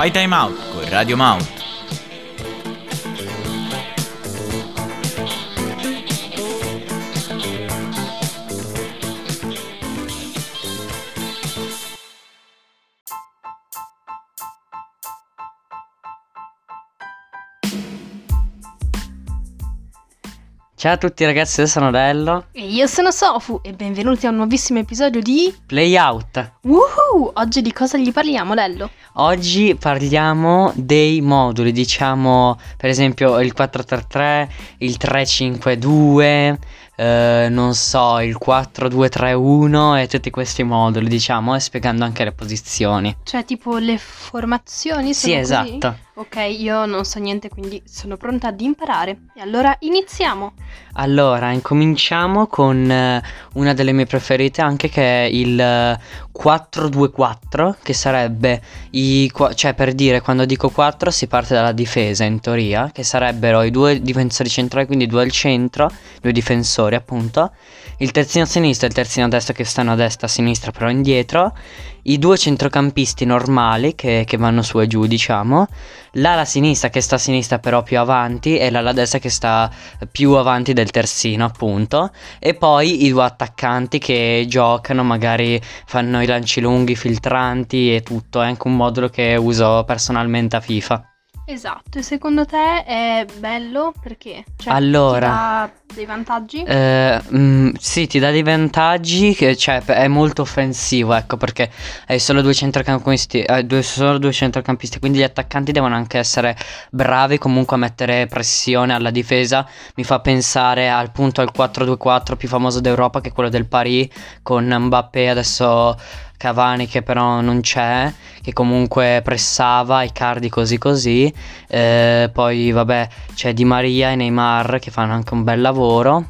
Fai Time Out con Radio Mount. Ciao a tutti ragazzi, io sono Dello. E io sono Sofu e benvenuti a un nuovissimo episodio di Play Out. Woohoo! Oggi di cosa gli parliamo, Lello? Oggi parliamo dei moduli, diciamo per esempio il 433, il 352, eh, non so, il 4231 e tutti questi moduli, diciamo, e spiegando anche le posizioni. Cioè tipo le formazioni? Sì, sono così? Ok, io non so niente, quindi sono pronta ad imparare. E allora iniziamo! Allora, incominciamo con eh, una delle mie preferite anche che è il eh, 4-2-4, che sarebbe i qua- cioè per dire quando dico 4 si parte dalla difesa in teoria, che sarebbero i due difensori centrali, quindi due al centro, due difensori appunto, il terzino a sinistra e il terzino a destra che stanno a destra a sinistra però indietro, i due centrocampisti normali che, che vanno su e giù diciamo, l'ala sinistra che sta a sinistra però più avanti e l'ala destra che sta più avanti del terzino appunto. E poi i due attaccanti che giocano magari fanno i lanci lunghi filtranti e tutto è anche un modulo che uso personalmente a FIFA Esatto, e secondo te è bello perché? Cioè, Allora. ti dà dei vantaggi? Eh, mm, sì, ti dà dei vantaggi, che, cioè è molto offensivo, ecco, perché hai solo due centrocampisti, hai due, solo due centrocampisti, quindi gli attaccanti devono anche essere bravi comunque a mettere pressione alla difesa. Mi fa pensare al punto al 4-2-4 più famoso d'Europa, che è quello del Paris, con Mbappé adesso Cavani che però non c'è, che comunque pressava, Icardi così così, eh, poi vabbè c'è Di Maria e Neymar che fanno anche un bel lavoro,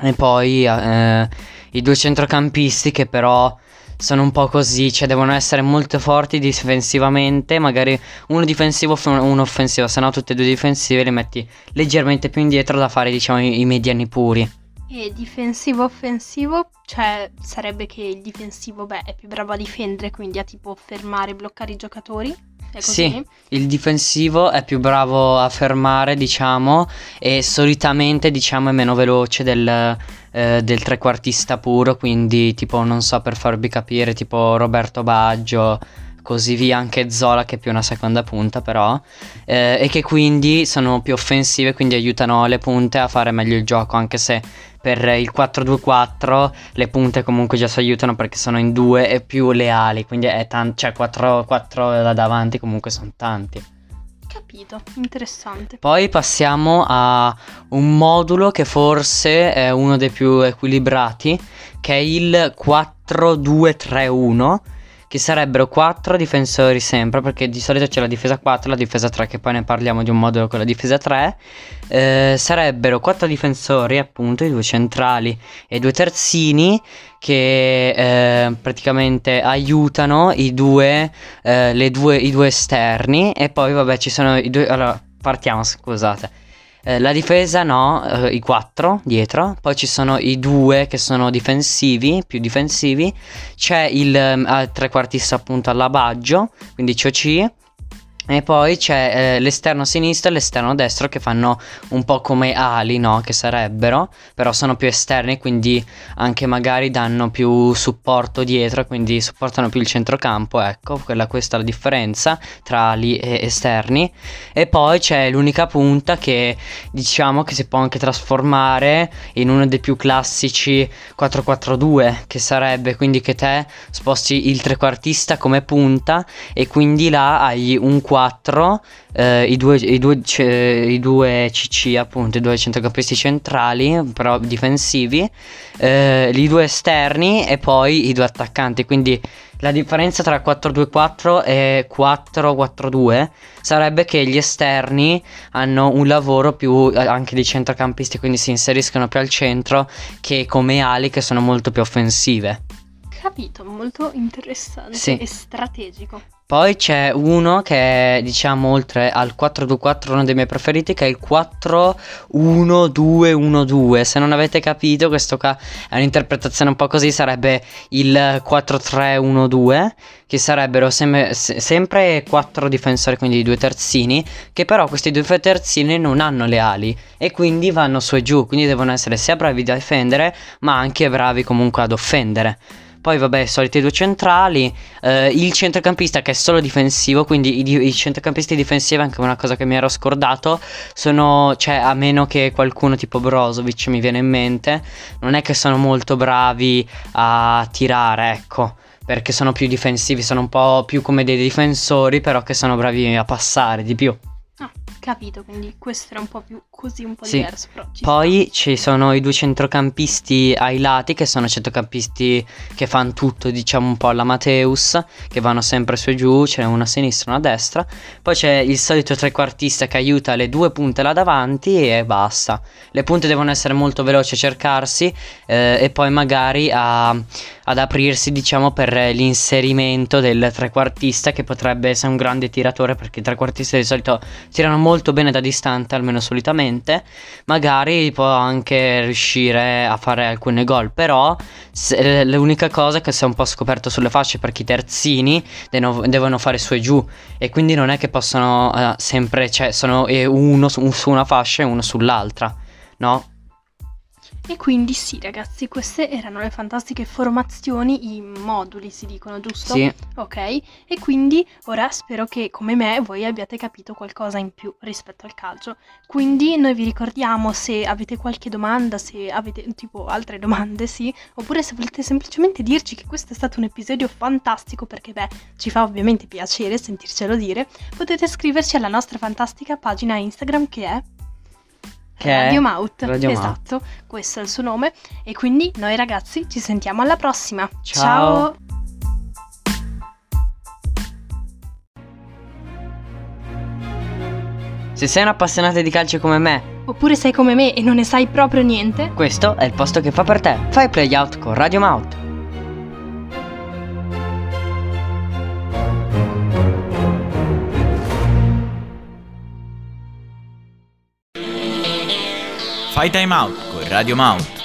e poi eh, i due centrocampisti che però sono un po' così, cioè devono essere molto forti difensivamente, magari uno difensivo e uno offensivo, se no tutti e due difensivi li metti leggermente più indietro da fare diciamo i, i mediani puri. E difensivo offensivo, cioè sarebbe che il difensivo, beh, è più bravo a difendere, quindi a tipo fermare e bloccare i giocatori. Sì, il difensivo è più bravo a fermare, diciamo, e solitamente, diciamo, è meno veloce del, eh, del trequartista puro, quindi tipo, non so, per farvi capire, tipo Roberto Baggio, così via, anche Zola che è più una seconda punta però, eh, e che quindi sono più offensive, quindi aiutano le punte a fare meglio il gioco, anche se per il 4-2-4 le punte comunque già si aiutano perché sono in due e più leali, quindi è tanto, cioè 4, 4 da davanti comunque sono tanti. Capito, interessante. Poi passiamo a un modulo che forse è uno dei più equilibrati, che è il 4-2-3-1 che sarebbero 4 difensori sempre, perché di solito c'è la difesa 4 e la difesa 3, che poi ne parliamo di un modulo con la difesa 3. Eh, sarebbero 4 difensori, appunto, i due centrali e i due terzini, che eh, praticamente aiutano i due, eh, due, i due esterni. E poi, vabbè, ci sono i due. Allora, partiamo, scusate. Eh, la difesa no, eh, i quattro dietro, poi ci sono i due che sono difensivi, più difensivi, c'è il eh, trequartista appunto all'abaggio, quindi COC, e poi c'è eh, l'esterno sinistro e l'esterno destro che fanno un po' come ali, no? Che sarebbero, però sono più esterni, quindi anche magari danno più supporto dietro, quindi supportano più il centrocampo, ecco, quella questa è la differenza tra ali e esterni. E poi c'è l'unica punta che diciamo che si può anche trasformare in uno dei più classici 4-4-2, che sarebbe quindi che te sposti il trequartista come punta e quindi là hai un 4 4 eh, i, due, i, due, i, due, CC appunto i due centrocampisti centrali però difensivi eh, i due esterni e poi i due attaccanti. Quindi la differenza tra 4-2-4 e 4-4-2 sarebbe che gli esterni hanno un lavoro più eh, anche di centrocampisti quindi si inseriscono più al centro che come ali che sono molto più offensive. Capito molto interessante Sì. e strategico Poi c'è uno che è, diciamo, oltre al 4-2-4, uno dei miei preferiti, che è il 4-1-2-1-2. Se non avete capito, questo qua è un'interpretazione un po' così, sarebbe il 4-3-1-2, che sarebbero sem- se- sempre quattro difensori, quindi due terzini, che però questi due terzini non hanno le ali e quindi vanno su e giù, quindi devono essere sia bravi a difendere, ma anche bravi comunque ad offendere. Poi vabbè, soliti due centrali, eh, il centrocampista che è solo difensivo, quindi i, i centrocampisti difensivi, anche una cosa che mi ero scordato, sono, cioè a meno che qualcuno tipo Brozovic mi viene in mente, non è che sono molto bravi a tirare, ecco perché sono più difensivi, sono un po' più come dei difensori, però che sono bravi a passare di più. Capito, quindi questo era un po' più così, un po' Sì. diverso. Ci Poi ci sono i due centrocampisti ai lati, che sono centrocampisti che fanno tutto, diciamo un po' alla Mateus, che vanno sempre su e giù, ce n'è uno a sinistra e uno a destra. Poi c'è il solito trequartista che aiuta le due punte là davanti e basta. Le punte devono essere molto veloci a cercarsi eh, e poi magari a- ad aprirsi, diciamo, per l'inserimento del trequartista che potrebbe essere un grande tiratore perché i trequartisti di solito tirano molto bene da distante, almeno solitamente. Magari può anche riuscire a fare alcune gol, però se- l'unica cosa che si è un po' scoperto sulle fasce perché i terzini devono, devono fare su e giù e quindi non è che possono eh, sempre, cioè sono eh, uno su una fascia e uno sull'altra, no? E quindi sì, ragazzi, queste erano le fantastiche formazioni, i moduli si dicono, giusto? Sì, Ok, e quindi ora spero che come me voi abbiate capito qualcosa in più rispetto al calcio. Quindi noi vi ricordiamo se avete qualche domanda, se avete tipo altre domande, sì, oppure se volete semplicemente dirci che questo è stato un episodio fantastico perché beh, ci fa ovviamente piacere sentircelo dire, potete scriverci alla nostra fantastica pagina Instagram che è che Radio Maut. Radio Maut. esatto, questo è il suo nome e quindi noi ragazzi ci sentiamo alla prossima. Ciao. Se sei un appassionato di calcio come me, Oppure sei come me e non ne sai proprio niente? questo è il posto che fa per te. Fai play out con Radio Mouth. Fai time out con Radio Mount.